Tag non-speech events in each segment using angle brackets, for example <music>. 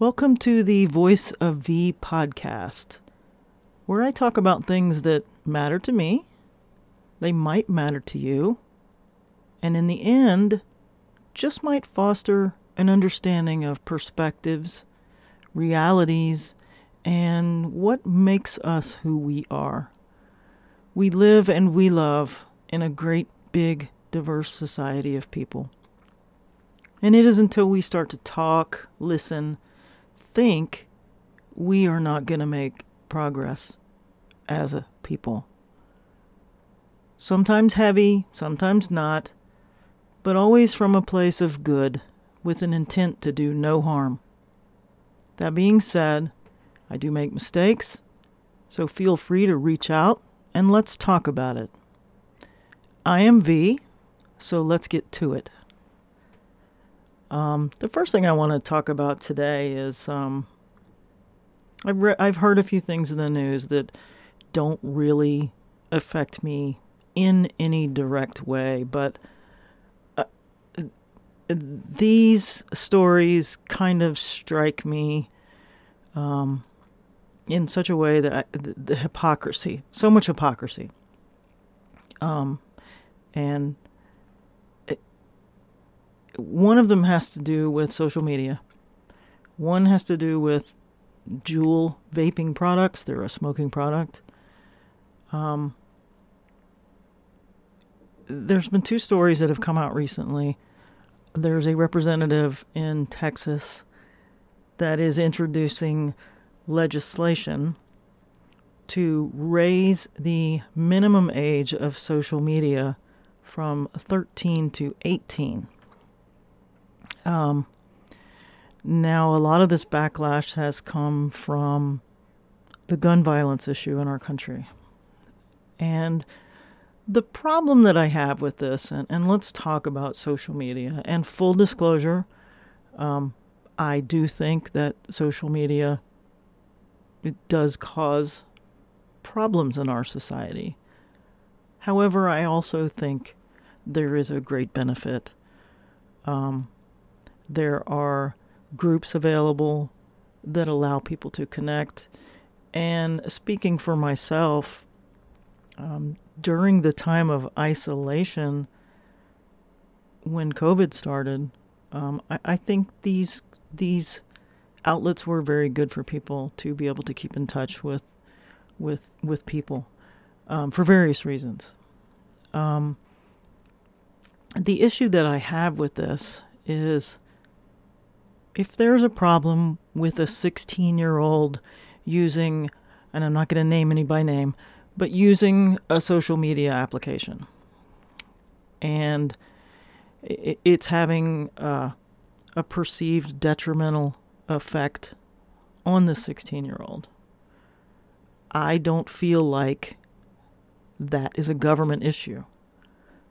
Welcome to the Voice of V podcast, where I talk about things that matter to me, they might matter to you, and in the end, just might foster an understanding of perspectives, realities, and what makes us who we are. We live and we love in a great, big, diverse society of people. And it is until we start to talk, listen, think, we are not going to make progress as a people. Sometimes heavy, sometimes not, but always from a place of good with an intent to do no harm. That being said, I do make mistakes, so feel free to reach out and let's talk about it. I am V, so let's get to it. Um, the first thing I want to talk about today is um, I've re- I've heard a few things in the news that don't really affect me in any direct way, but uh, these stories kind of strike me um, in such a way that I, the, the, hypocrisy, so much hypocrisy, um, and one of them has to do with social media. One has to do with Juul vaping products. They're a smoking product. Um, there's been two stories that have come out recently. There's a representative in Texas that is introducing legislation to raise the minimum age of social media from 13 to 18. Um, now, a lot of this backlash has come from the gun violence issue in our country. And the problem that I have with this, and, and let's talk about social media, and full disclosure, um, I do think that social media it does cause problems in our society. However, I also think there is a great benefit. Um, there are groups available that allow people to connect. And speaking for myself, um, during the time of isolation, when COVID started, um, I, I, think these these outlets were very good for people to be able to keep in touch with with with people um, for various reasons. Um, the issue that I have with this is if there's a problem with a 16 year old using, and I'm not going to name any by name, but using a social media application, and it's having uh, a perceived detrimental effect on the 16 year old, I don't feel like that is a government issue.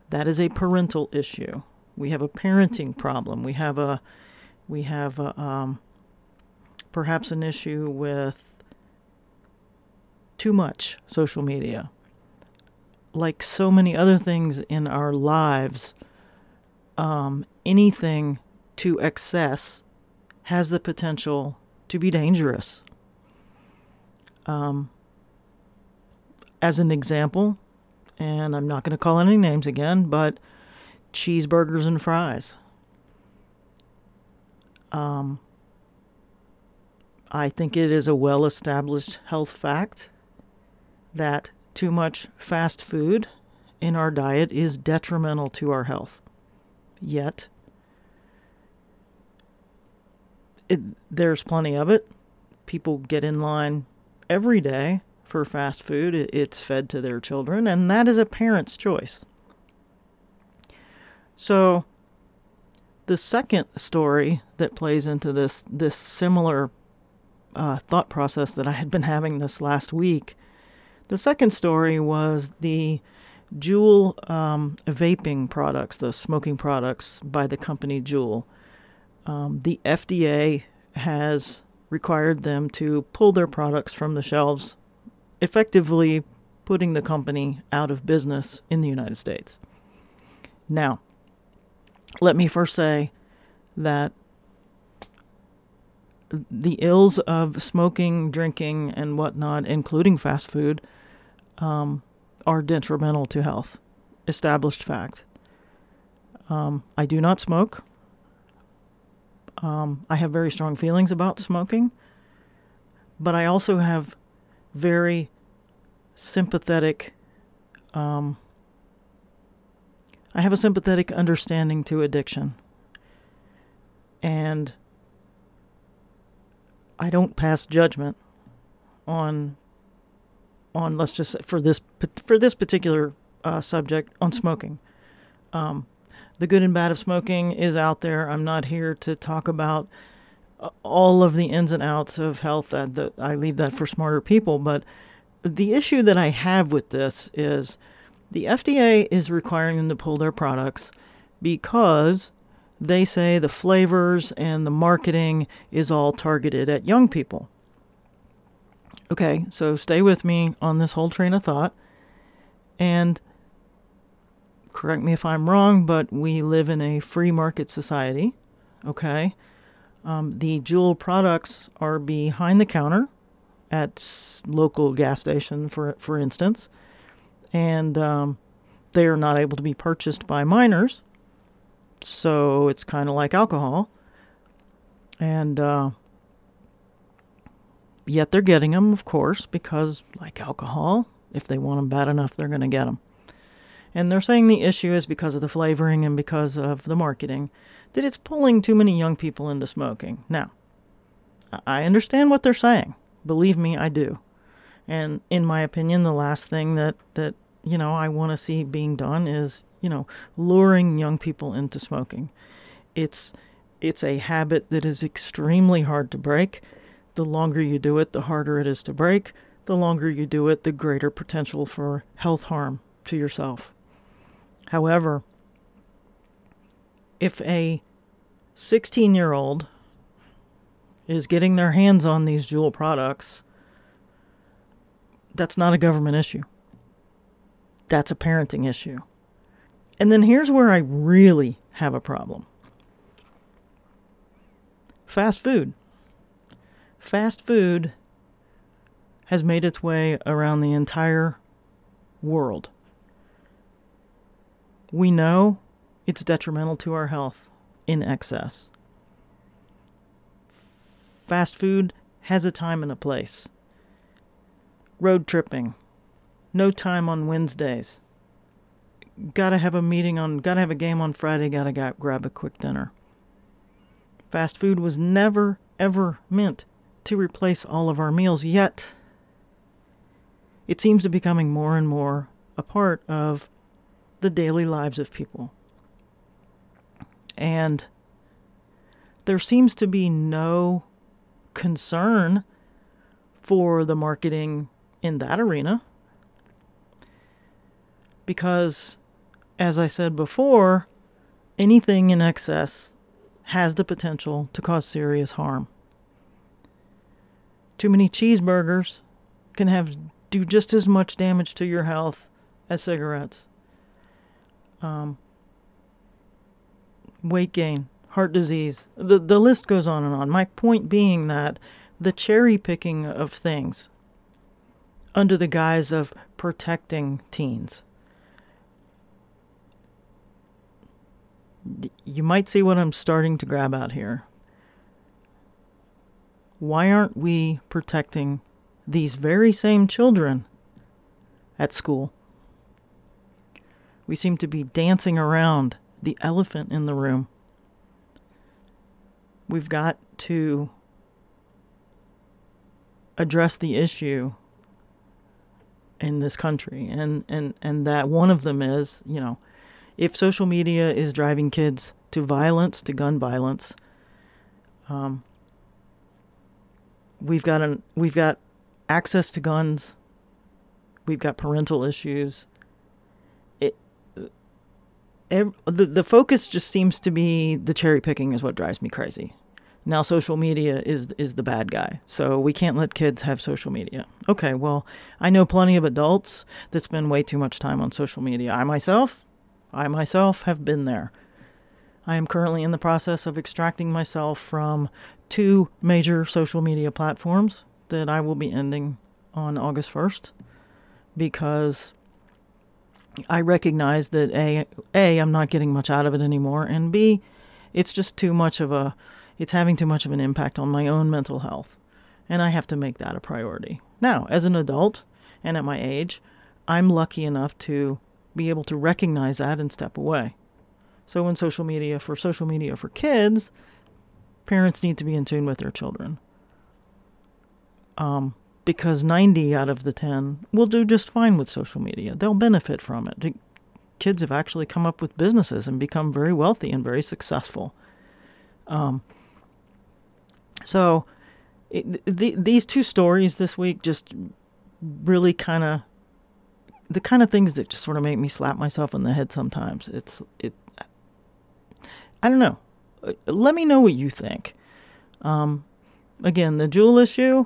That is a parental issue. We have a parenting problem. We have a we have uh, um, perhaps an issue with too much social media. Like so many other things in our lives, um, anything to excess has the potential to be dangerous. Um, as an example, and I'm not going to call any names again, but cheeseburgers and fries. Um, I think it is a well established health fact that too much fast food in our diet is detrimental to our health. Yet, it, there's plenty of it. People get in line every day for fast food, it's fed to their children, and that is a parent's choice. So, the second story that plays into this this similar uh, thought process that I had been having this last week, the second story was the Juul um, vaping products, the smoking products by the company Juul. Um, the FDA has required them to pull their products from the shelves, effectively putting the company out of business in the United States. Now, let me first say that the ills of smoking, drinking, and whatnot, including fast food, um, are detrimental to health. Established fact. Um, I do not smoke. Um, I have very strong feelings about smoking, but I also have very sympathetic. I have a sympathetic understanding to addiction. And I don't pass judgment on on let's just say for this for this particular uh, subject on smoking. Um, the good and bad of smoking is out there. I'm not here to talk about uh, all of the ins and outs of health. That I leave that for smarter people. But the issue that I have with this is the FDA is requiring them to pull their products because they say the flavors and the marketing is all targeted at young people. Okay, so stay with me on this whole train of thought. And correct me if I'm wrong, but we live in a free market society. Okay. Um, the Juul products are behind the counter at local gas station, for for instance, and um, they are not able to be purchased by minors. So it's kind of like alcohol, and uh, yet they're getting them, of course, because like alcohol, if they want them bad enough, they're going to get them. And they're saying the issue is because of the flavoring and because of the marketing, that it's pulling too many young people into smoking. Now, I understand what they're saying. Believe me, I do. And in my opinion, the last thing that, that you know, I want to see being done is, you know, luring young people into smoking. It's it's a habit that is extremely hard to break. The longer you do it, the harder it is to break. The longer you do it, the greater potential for health harm to yourself. However, if a 16 year old is getting their hands on these Juul products, that's not a government issue. That's a parenting issue. And then here's where I really have a problem fast food. Fast food has made its way around the entire world. We know it's detrimental to our health in excess. Fast food has a time and a place. Road tripping, no time on Wednesdays. Gotta have a meeting on, gotta have a game on Friday, gotta go, grab a quick dinner. Fast food was never, ever meant to replace all of our meals, yet it seems to be becoming more and more a part of the daily lives of people. And there seems to be no concern for the marketing in that arena. Because, as I said before, anything in excess has the potential to cause serious harm. Too many cheeseburgers can have do just as much damage to your health as cigarettes um, weight gain, heart disease. The, the list goes on and on. My point being that the cherry picking of things under the guise of protecting teens. You might see what I'm starting to grab out here. Why aren't we protecting these very same children at school? We seem to be dancing around the elephant in the room. We've got to address the issue in this country. And, and, and that one of them is, you know, if social media is driving kids to violence, to gun violence, um, we've got an we've got access to guns, we've got parental issues, It, the the focus just seems to be the cherry picking is what drives me crazy. Now social media is is the bad guy. So we can't let kids have social media. Okay, well, I know plenty of adults that spend way too much time on social media. I myself, I myself have been there. I am currently in the process of extracting myself from two major social media platforms that I will be ending on August 1st because I recognize that A, A, I'm not getting much out of it anymore, and B, it's just too much of a, it's having too much of an impact on my own mental health. And I have to make that a priority. Now, as an adult and at my age, I'm lucky enough to be able to recognize that and step away. So, in social media, for social media for kids, parents need to be in tune with their children. Um, because 90 out of the 10 will do just fine with social media. They'll benefit from it. Kids have actually come up with businesses and become very wealthy and very successful. Um, so, it, the, these two stories this week just really kind of the kind of things that just sort of make me slap myself in the head sometimes. It's it. I don't know. Uh, let me know what you think. Um, again, the Juul issue.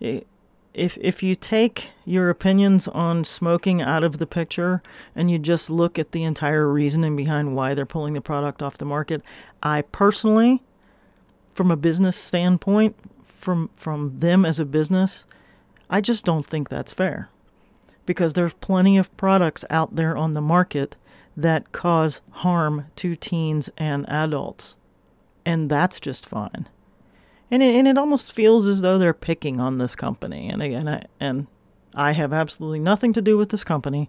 If if you take your opinions on smoking out of the picture and you just look at the entire reasoning behind why they're pulling the product off the market, I personally, from a business standpoint, from from them as a business, I just don't think that's fair because there's plenty of products out there on the market that cause harm to teens and adults. And that's just fine. And it, and it almost feels as though they're picking on this company. And again, I, and I have absolutely nothing to do with this company.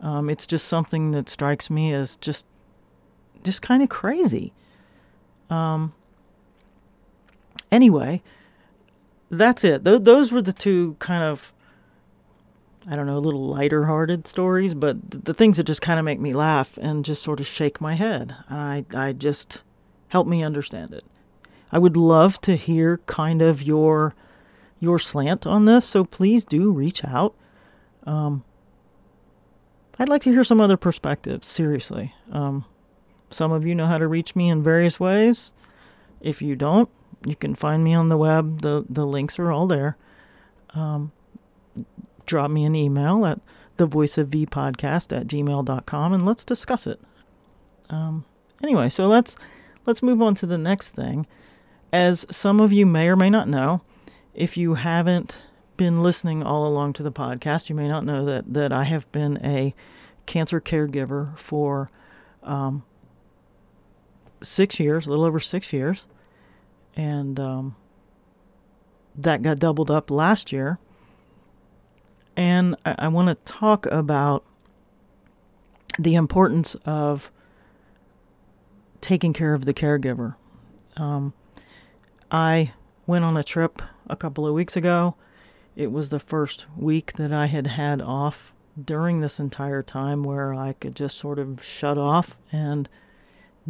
Um, it's just something that strikes me as just just kind of crazy. Um, anyway, that's it. Th- those were the two kind of I don't know, a little lighter hearted stories, but th- the things that just kind of make me laugh and just sort of shake my head. I, I just help me understand it. I would love to hear kind of your your slant on this, so please do reach out. Um, I'd like to hear some other perspectives, seriously. Um, some of you know how to reach me in various ways. If you don't, you can find me on the web. The, the links are all there. Um, drop me an email at the voice of v podcast at gmail.com and let's discuss it. Um, anyway, so let's let's move on to the next thing. As some of you may or may not know, if you haven't been listening all along to the podcast, you may not know that that I have been a cancer caregiver for um, six years, a little over six years, and um, that got doubled up last year and I, I want to talk about the importance of taking care of the caregiver. Um, I went on a trip a couple of weeks ago. It was the first week that I had had off during this entire time where I could just sort of shut off and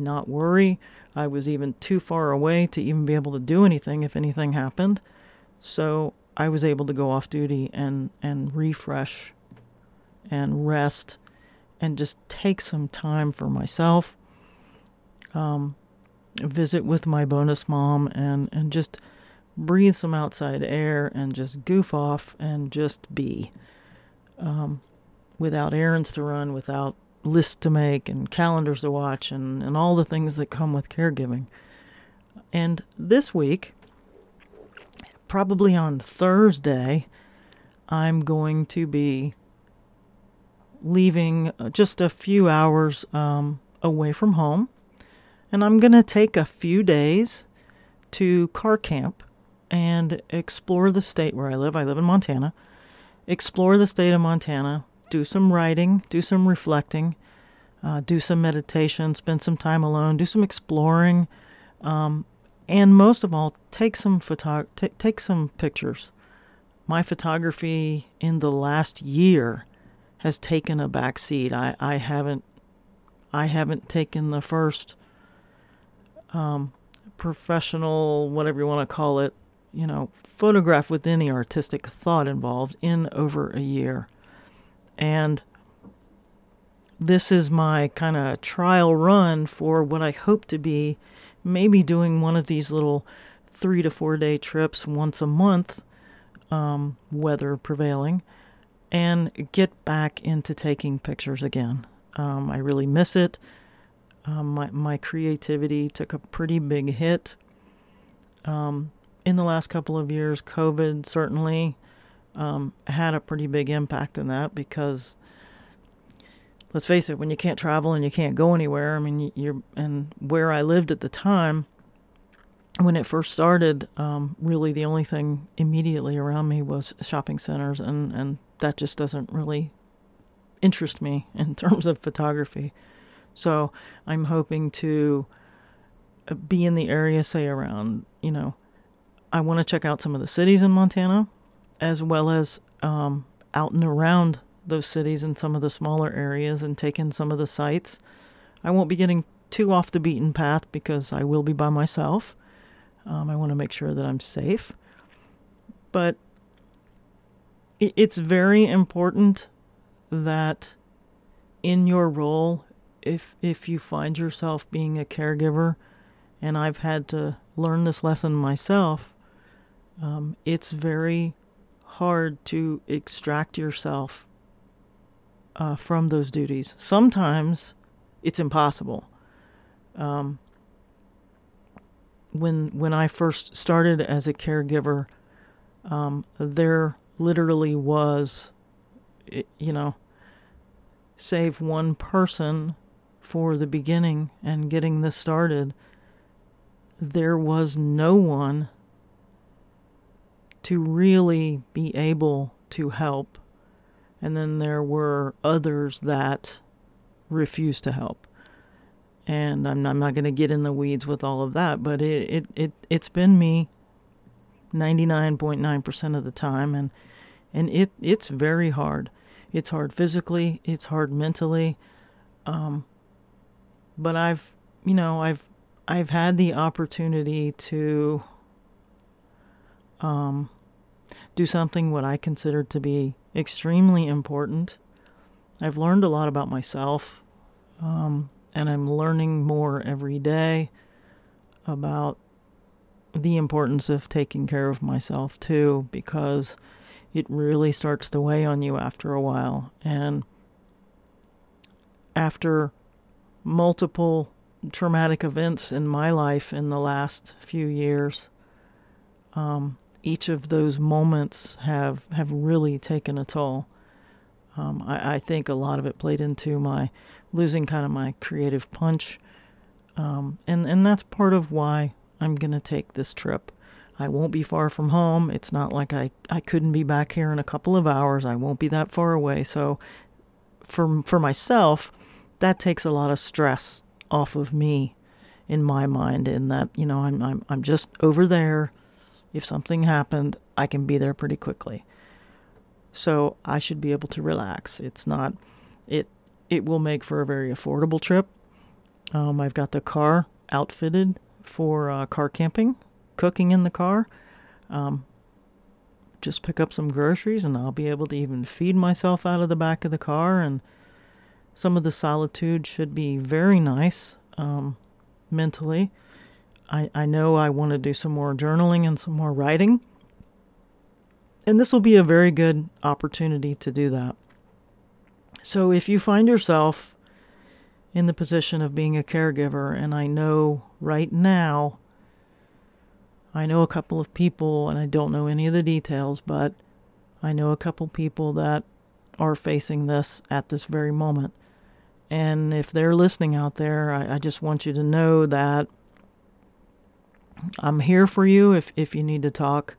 not worry. I was even too far away to even be able to do anything if anything happened. So I was able to go off duty and, and refresh and rest and just take some time for myself. Um, visit with my bonus mom and, and just breathe some outside air and just goof off and just be. Um, without errands to run, without lists to make and calendars to watch and, and all the things that come with caregiving. And this week, probably on Thursday, I'm going to be leaving uh, just a few hours um, away from home. And I'm going to take a few days to car camp and explore the state where I live. I live in Montana. Explore the state of Montana, do some writing, do some reflecting, uh, do some meditation, spend some time alone, do some exploring, um, and most of all, take some photo- t- take some pictures. My photography in the last year has taken a back seat. I, I haven't I haven't taken the first um, professional, whatever you want to call it, you know, photograph with any artistic thought involved in over a year. And this is my kind of trial run for what I hope to be maybe doing one of these little three to four day trips once a month, um, weather prevailing, and get back into taking pictures again. Um, I really miss it. Um, my my creativity took a pretty big hit. Um, in the last couple of years, COVID certainly um, had a pretty big impact in that because let's face it, when you can't travel and you can't go anywhere, I mean, you're and where I lived at the time when it first started, um, really the only thing immediately around me was shopping centers, and and that just doesn't really interest me <laughs> in terms of photography. So I'm hoping to uh, be in the area, say around, you know, I want to check out some of the cities in Montana, as well as um, out and around those cities and some of the smaller areas and take in some of the sites. I won't be getting too off the beaten path because I will be by myself. Um, I want to make sure that I'm safe. But it's very important that in your role, if if you find yourself being a caregiver, and I've had to learn this lesson myself, um, it's very hard to extract yourself uh, from those duties. Sometimes it's impossible. Um, when when I first started as a caregiver, um, there literally was, you know, save one person for the beginning and getting this started. There was no one to really be able to help. And then there were others that refused to help and I'm, I'm not going to get in the weeds with all of that, but it, it, it, it's been me 99.9% of the time, and, and it, it's very hard. It's hard physically, it's hard mentally, um, but I've, you know, I've, I've had the opportunity to um, do something what I consider to be extremely important. I've learned a lot about myself. Um, and I'm learning more every day about the importance of taking care of myself too because it really starts to weigh on you after a while and after multiple traumatic events in my life in the last few years um, each of those moments have have really taken a toll um, I, I, think a lot of it played into my losing kind of my creative punch. Um, and, and that's part of why I'm to take this trip. I won't be far from home. It's not like I, I couldn't be back here in a couple of hours. I won't be that far away. So for, for myself, that takes a lot of stress off of me in my mind in that, you know, I'm, I'm, I'm just over there. If something happened, I can be there pretty quickly so I should be able to relax. It's not it it will make for a very affordable trip. Um, I've got the car outfitted for uh, car camping, cooking in the car. Um, just pick up some groceries and I'll be able to even feed myself out of the back of the car. And some of the solitude should be very nice um, mentally. I, I know I want to do some more journaling and some more writing. And this will be a very good opportunity to do that. So if you find yourself in the position of being a caregiver, and I know right now, I know a couple of people, and I don't know any of the details, but I know a couple people that are facing this at this very moment. And if they're listening out there, I, I just want you to know that I'm here for you if, if you need to talk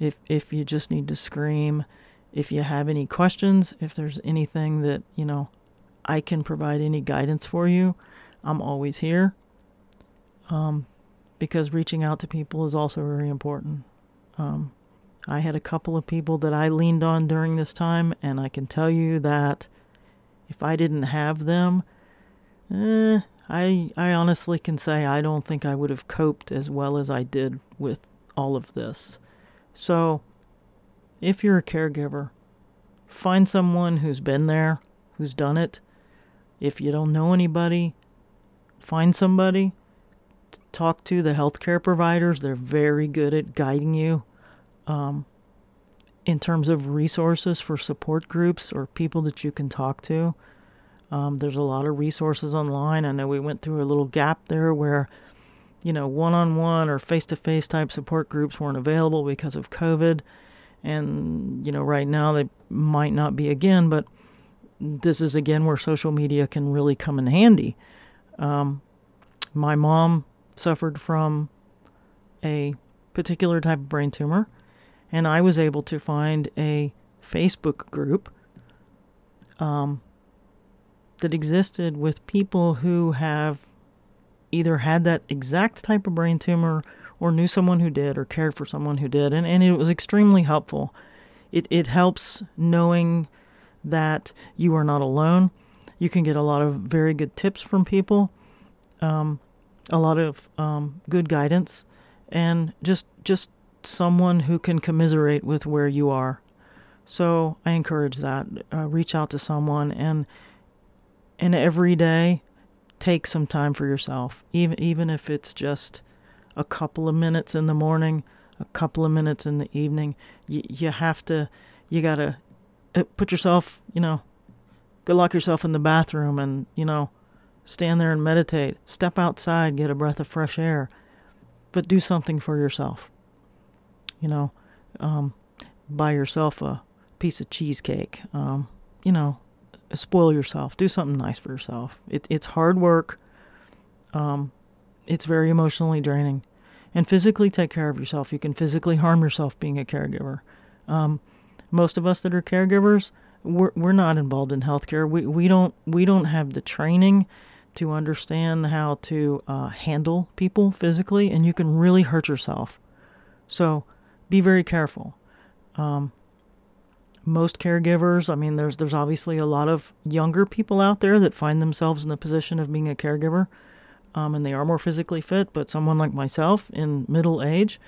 if if you just need to scream, if you have any questions, if there's anything that, you know, I can provide any guidance for you, I'm always here. Um, because reaching out to people is also very important. Um, I had a couple of people that I leaned on during this time, and I can tell you that if I didn't have them, eh, I I honestly can say I don't think I would have coped as well as I did with all of this. So, if you're a caregiver, find someone who's been there, who's done it. If you don't know anybody, find somebody. Talk to the healthcare providers. They're very good at guiding you um, in terms of resources for support groups or people that you can talk to. Um, there's a lot of resources online. I know we went through a little gap there where, you know, one on one or face to face type support groups weren't available because of COVID. And, you know, right now they might not be again, but this is again where social media can really come in handy. Um, my mom suffered from a particular type of brain tumor, and I was able to find a Facebook group um, that existed with people who have either had that exact type of brain tumor or knew someone who did or cared for someone who did. And, and it was extremely helpful. It, it helps knowing that you are not alone. You can get a lot of very good tips from people, um, a lot of um, good guidance, and just just someone who can commiserate with where you are. So I encourage that. Uh, reach out to someone and and every day take some time for yourself. Even even if it's just a couple of minutes in the morning a couple of minutes in the evening you, you have to you gotta uh, put yourself you know go lock yourself in the bathroom and you know stand there and meditate. Step outside get a breath of fresh air but do something for yourself. You know um, buy yourself a piece of cheesecake um, you know spoil yourself. Do something nice for yourself. It, it's hard work. Um, it's very emotionally draining. And physically take care of yourself. You can physically harm yourself being a caregiver. Um, most of us that are caregivers, we're, we're not involved in healthcare. We, we don't we don't have the training to understand how to uh, handle people physically, and you can really hurt yourself. So be very careful. Um, most caregivers, I mean, there's there's obviously a lot of younger people out there that find themselves in the position of being a caregiver, um, and they are more physically fit. But someone like myself in middle age,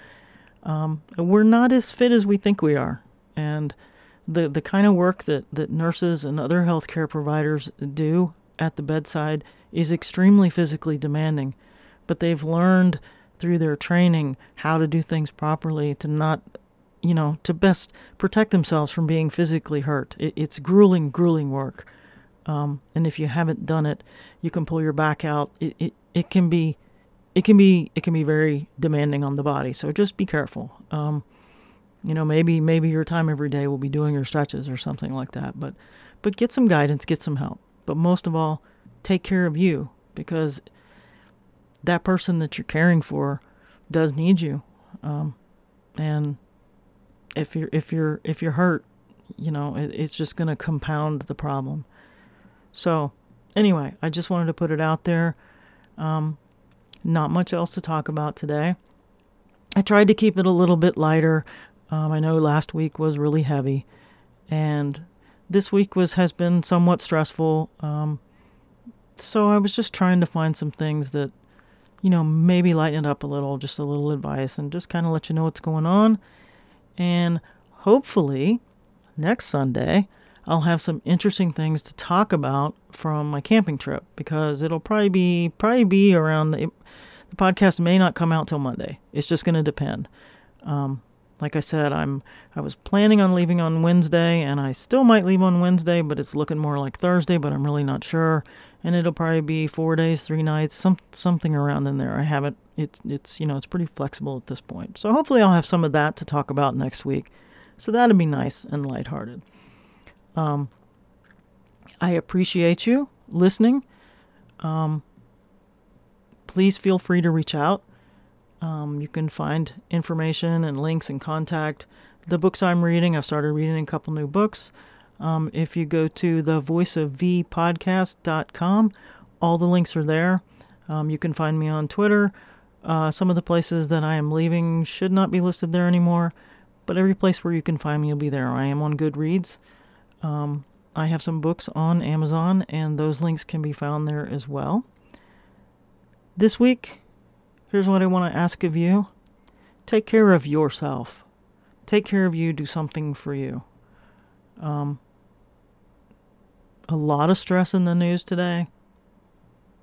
um, we're not as fit as we think we are, and the the kind of work that that nurses and other healthcare providers do at the bedside is extremely physically demanding, but they've learned through their training how to do things properly to not you know, to best protect themselves from being physically hurt. It, it's grueling, grueling work. Um, and if you haven't done it, you can pull your back out. It, it, it can be, it can be, it can be very demanding on the body. So just be careful. Um, you know, maybe, maybe your time every day will be doing your stretches or something like that. But, but get some guidance, get some help. But most of all, take care of you because that person that you're caring for does need you. Um, and if you're if you're if you're hurt, you know, it, it's just going to compound the problem. So, anyway, I just wanted to put it out there. Um, not much else to talk about today. I tried to keep it a little bit lighter. Um, I know last week was really heavy, and this week was has been somewhat stressful. Um, so I was just trying to find some things that, you know, maybe lighten it up a little, just a little advice, and just kind of let you know what's going on and hopefully, next Sunday, I'll have some interesting things to talk about from my camping trip because it'll probably be probably be around the, the podcast may not come out till Monday. It's just going to depend. Um, like I said, I'm I was planning on leaving on Wednesday, and I still might leave on Wednesday, but it's looking more like Thursday. But I'm really not sure, and it'll probably be four days, three nights, some something around in there. I haven't. It's it's you know it's pretty flexible at this point. So hopefully I'll have some of that to talk about next week. So that'll be nice and lighthearted. Um, I appreciate you listening. Um, please feel free to reach out. Um, you can find information and links and contact the books I'm reading. I've started reading a couple new books. Um, if you go to the voice voiceofvpodcast.com, all the links are there. Um, you can find me on Twitter. Uh, some of the places that I am leaving should not be listed there anymore, but every place where you can find me will be there. I am on Goodreads. Um, I have some books on Amazon, and those links can be found there as well. This week, Here's what I want to ask of you take care of yourself. Take care of you, do something for you. Um, a lot of stress in the news today,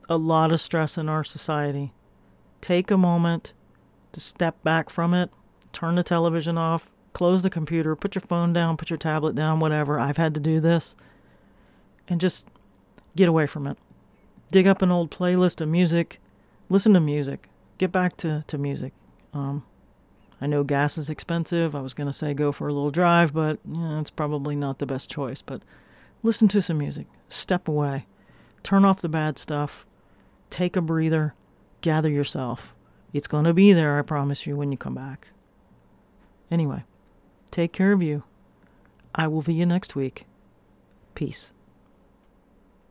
a lot of stress in our society. Take a moment to step back from it, turn the television off, close the computer, put your phone down, put your tablet down, whatever. I've had to do this. And just get away from it. Dig up an old playlist of music, listen to music, get back to, to music. Um, I know gas is expensive. I was going to say go for a little drive, but you it's probably not the best choice. But listen to some music, step away, turn off the bad stuff, take a breather, gather yourself. It's going to be there, I promise you, when you come back. Anyway, take care of you. I will see you next week. Peace.